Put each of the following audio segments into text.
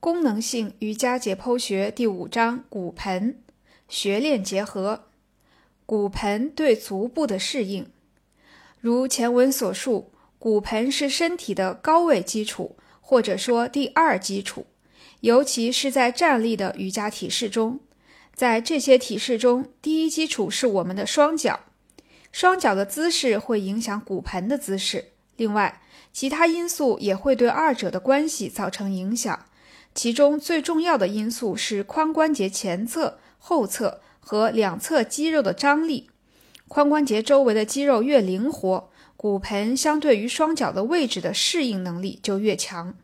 功能性瑜伽解剖学第五章骨盆学练结合。骨盆对足部的适应，如前文所述，骨盆是身体的高位基础，或者说第二基础，尤其是在站立的瑜伽体式中。在这些体式中，第一基础是我们的双脚，双脚的姿势会影响骨盆的姿势。另外，其他因素也会对二者的关系造成影响。其中最重要的因素是髋关节前侧、后侧和两侧肌肉的张力。髋关节周围的肌肉越灵活，骨盆相对于双脚的位置的适应能力就越强。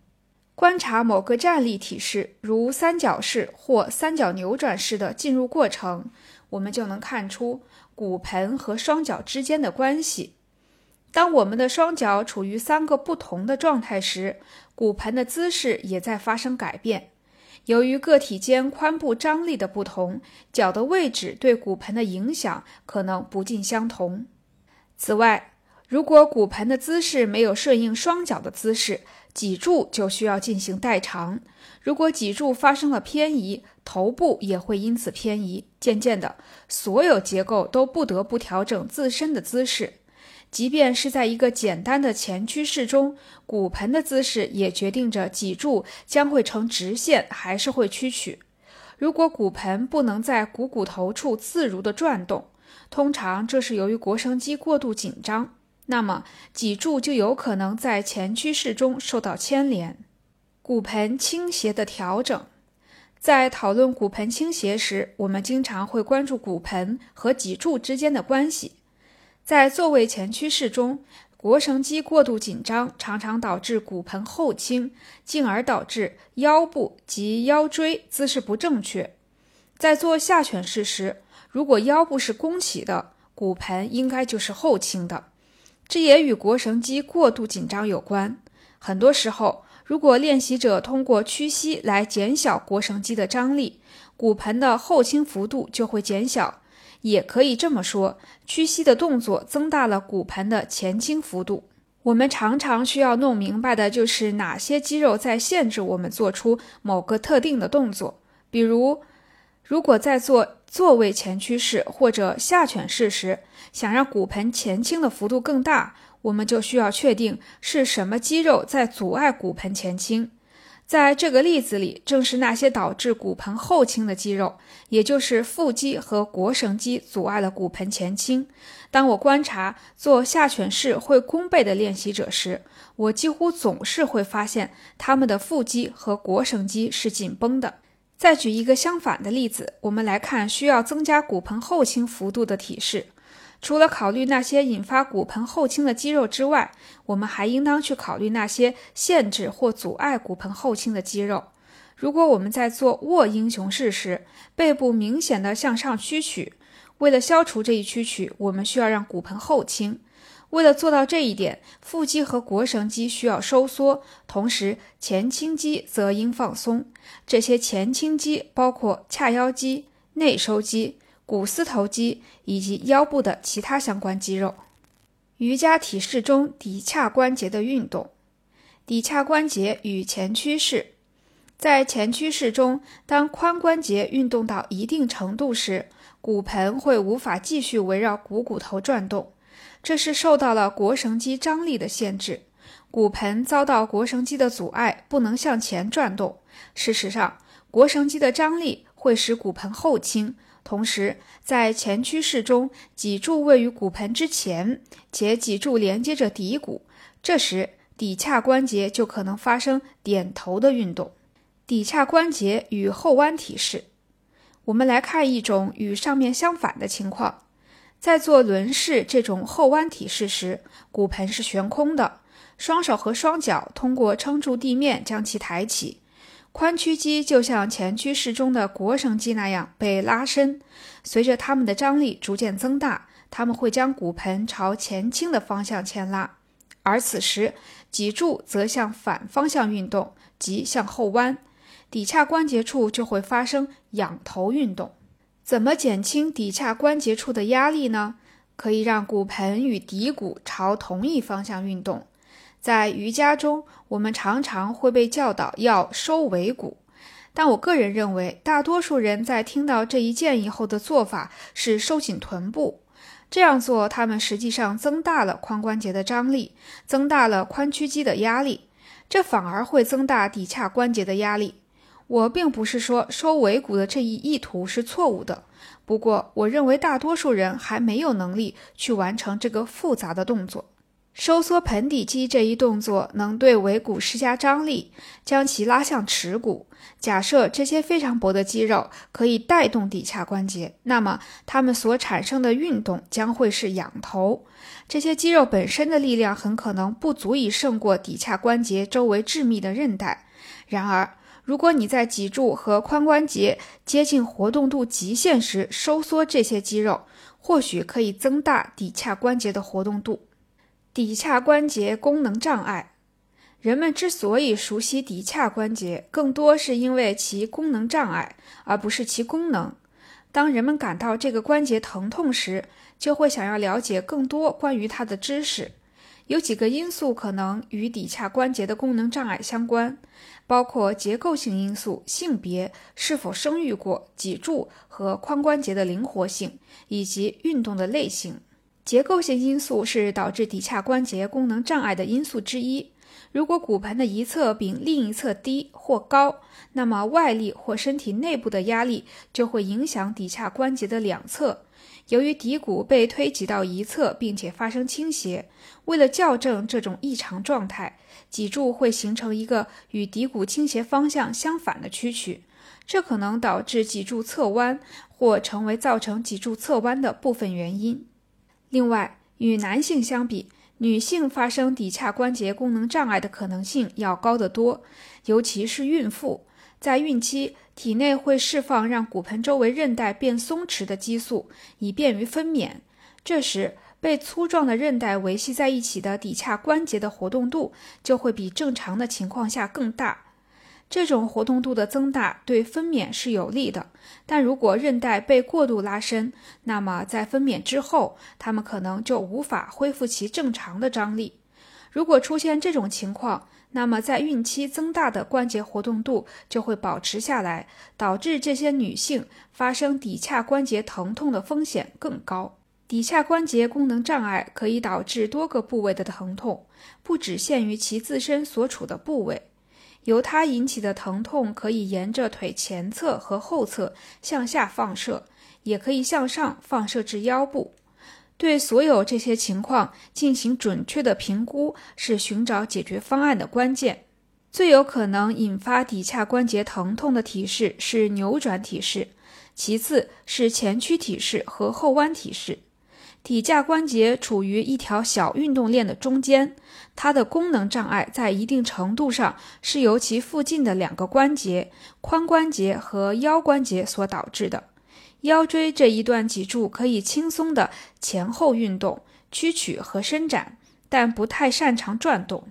观察某个站立体式，如三角式或三角扭转式的进入过程，我们就能看出骨盆和双脚之间的关系。当我们的双脚处于三个不同的状态时，骨盆的姿势也在发生改变。由于个体间髋部张力的不同，脚的位置对骨盆的影响可能不尽相同。此外，如果骨盆的姿势没有顺应双脚的姿势，脊柱就需要进行代偿。如果脊柱发生了偏移，头部也会因此偏移。渐渐的，所有结构都不得不调整自身的姿势。即便是在一个简单的前屈式中，骨盆的姿势也决定着脊柱将会呈直线还是会屈曲。如果骨盆不能在股骨头处自如地转动，通常这是由于腘绳肌过度紧张，那么脊柱就有可能在前屈式中受到牵连。骨盆倾斜的调整，在讨论骨盆倾斜时，我们经常会关注骨盆和脊柱之间的关系。在座位前屈式中，腘绳肌过度紧张，常常导致骨盆后倾，进而导致腰部及腰椎姿势不正确。在做下犬式时，如果腰部是弓起的，骨盆应该就是后倾的，这也与腘绳肌过度紧张有关。很多时候，如果练习者通过屈膝来减小腘绳肌的张力，骨盆的后倾幅度就会减小。也可以这么说，屈膝的动作增大了骨盆的前倾幅度。我们常常需要弄明白的就是哪些肌肉在限制我们做出某个特定的动作。比如，如果在做坐位前屈式或者下犬式时，想让骨盆前倾的幅度更大，我们就需要确定是什么肌肉在阻碍骨盆前倾。在这个例子里，正是那些导致骨盆后倾的肌肉，也就是腹肌和腘绳肌，阻碍了骨盆前倾。当我观察做下犬式会弓背的练习者时，我几乎总是会发现他们的腹肌和腘绳肌是紧绷的。再举一个相反的例子，我们来看需要增加骨盆后倾幅度的体式。除了考虑那些引发骨盆后倾的肌肉之外，我们还应当去考虑那些限制或阻碍骨盆后倾的肌肉。如果我们在做卧英雄式时，背部明显的向上屈曲，为了消除这一屈曲，我们需要让骨盆后倾。为了做到这一点，腹肌和腘绳肌需要收缩，同时前倾肌则应放松。这些前倾肌包括髂腰肌、内收肌。股四头肌以及腰部的其他相关肌肉。瑜伽体式中骶髂关节的运动。骶髂关节与前屈式。在前屈式中，当髋关节运动到一定程度时，骨盆会无法继续围绕股骨头转动，这是受到了腘绳肌张力的限制。骨盆遭到腘绳肌的阻碍，不能向前转动。事实上，腘绳肌的张力会使骨盆后倾。同时，在前屈式中，脊柱位于骨盆之前，且脊柱连接着骶骨，这时骶髂关节就可能发生点头的运动。骶髂关节与后弯体式，我们来看一种与上面相反的情况。在做轮式这种后弯体式时，骨盆是悬空的，双手和双脚通过撑住地面将其抬起。髋屈肌就像前屈式中的腘绳肌那样被拉伸，随着它们的张力逐渐增大，它们会将骨盆朝前倾的方向牵拉，而此时脊柱则向反方向运动，即向后弯，骶髂关节处就会发生仰头运动。怎么减轻骶髂关节处的压力呢？可以让骨盆与骶骨朝同一方向运动。在瑜伽中，我们常常会被教导要收尾骨，但我个人认为，大多数人在听到这一建议后的做法是收紧臀部。这样做，他们实际上增大了髋关节的张力，增大了髋屈肌的压力，这反而会增大骶髂关节的压力。我并不是说收尾骨的这一意图是错误的，不过我认为大多数人还没有能力去完成这个复杂的动作。收缩盆底肌这一动作能对尾骨施加张力，将其拉向耻骨。假设这些非常薄的肌肉可以带动骶髂关节，那么它们所产生的运动将会是仰头。这些肌肉本身的力量很可能不足以胜过骶髂关节周围致密的韧带。然而，如果你在脊柱和髋关节接近活动度极限时收缩这些肌肉，或许可以增大骶髂关节的活动度。骶髂关节功能障碍，人们之所以熟悉骶髂关节，更多是因为其功能障碍，而不是其功能。当人们感到这个关节疼痛时，就会想要了解更多关于它的知识。有几个因素可能与骶髂关节的功能障碍相关，包括结构性因素、性别、是否生育过、脊柱和髋关节的灵活性，以及运动的类型。结构性因素是导致骶髂关节功能障碍的因素之一。如果骨盆的一侧比另一侧低或高，那么外力或身体内部的压力就会影响骶髂关节的两侧。由于骶骨被推挤到一侧，并且发生倾斜，为了校正这种异常状态，脊柱会形成一个与骶骨倾斜方向相反的屈曲，这可能导致脊柱侧弯，或成为造成脊柱侧弯的部分原因。另外，与男性相比，女性发生骶髂关节功能障碍的可能性要高得多，尤其是孕妇。在孕期，体内会释放让骨盆周围韧带变松弛的激素，以便于分娩。这时，被粗壮的韧带维系在一起的骶髂关节的活动度就会比正常的情况下更大。这种活动度的增大对分娩是有利的，但如果韧带被过度拉伸，那么在分娩之后，它们可能就无法恢复其正常的张力。如果出现这种情况，那么在孕期增大的关节活动度就会保持下来，导致这些女性发生骶髂关节疼痛的风险更高。骶髂关节功能障碍可以导致多个部位的疼痛，不只限于其自身所处的部位。由它引起的疼痛可以沿着腿前侧和后侧向下放射，也可以向上放射至腰部。对所有这些情况进行准确的评估是寻找解决方案的关键。最有可能引发骶髂关节疼痛的体式是扭转体式，其次是前屈体式和后弯体式。骶架关节处于一条小运动链的中间，它的功能障碍在一定程度上是由其附近的两个关节——髋关节和腰关节所导致的。腰椎这一段脊柱可以轻松地前后运动、屈曲和伸展，但不太擅长转动。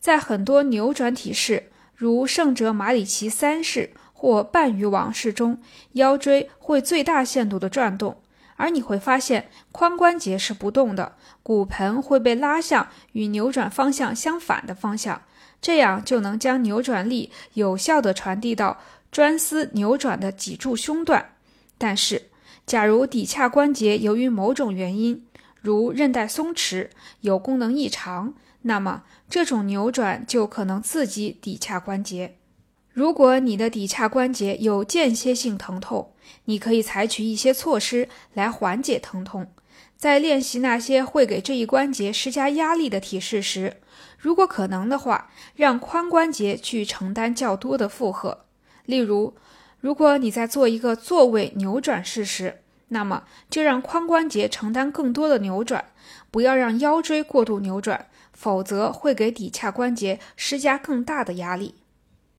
在很多扭转体式，如圣哲马里奇三式或半鱼王式中，腰椎会最大限度地转动。而你会发现，髋关节是不动的，骨盆会被拉向与扭转方向相反的方向，这样就能将扭转力有效地传递到专司扭转的脊柱胸段。但是，假如骶髂关节由于某种原因，如韧带松弛、有功能异常，那么这种扭转就可能刺激骶髂关节。如果你的骶髂关节有间歇性疼痛，你可以采取一些措施来缓解疼痛。在练习那些会给这一关节施加压力的体式时，如果可能的话，让髋关节去承担较多的负荷。例如，如果你在做一个坐位扭转式时，那么就让髋关节承担更多的扭转，不要让腰椎过度扭转，否则会给骶髂关节施加更大的压力。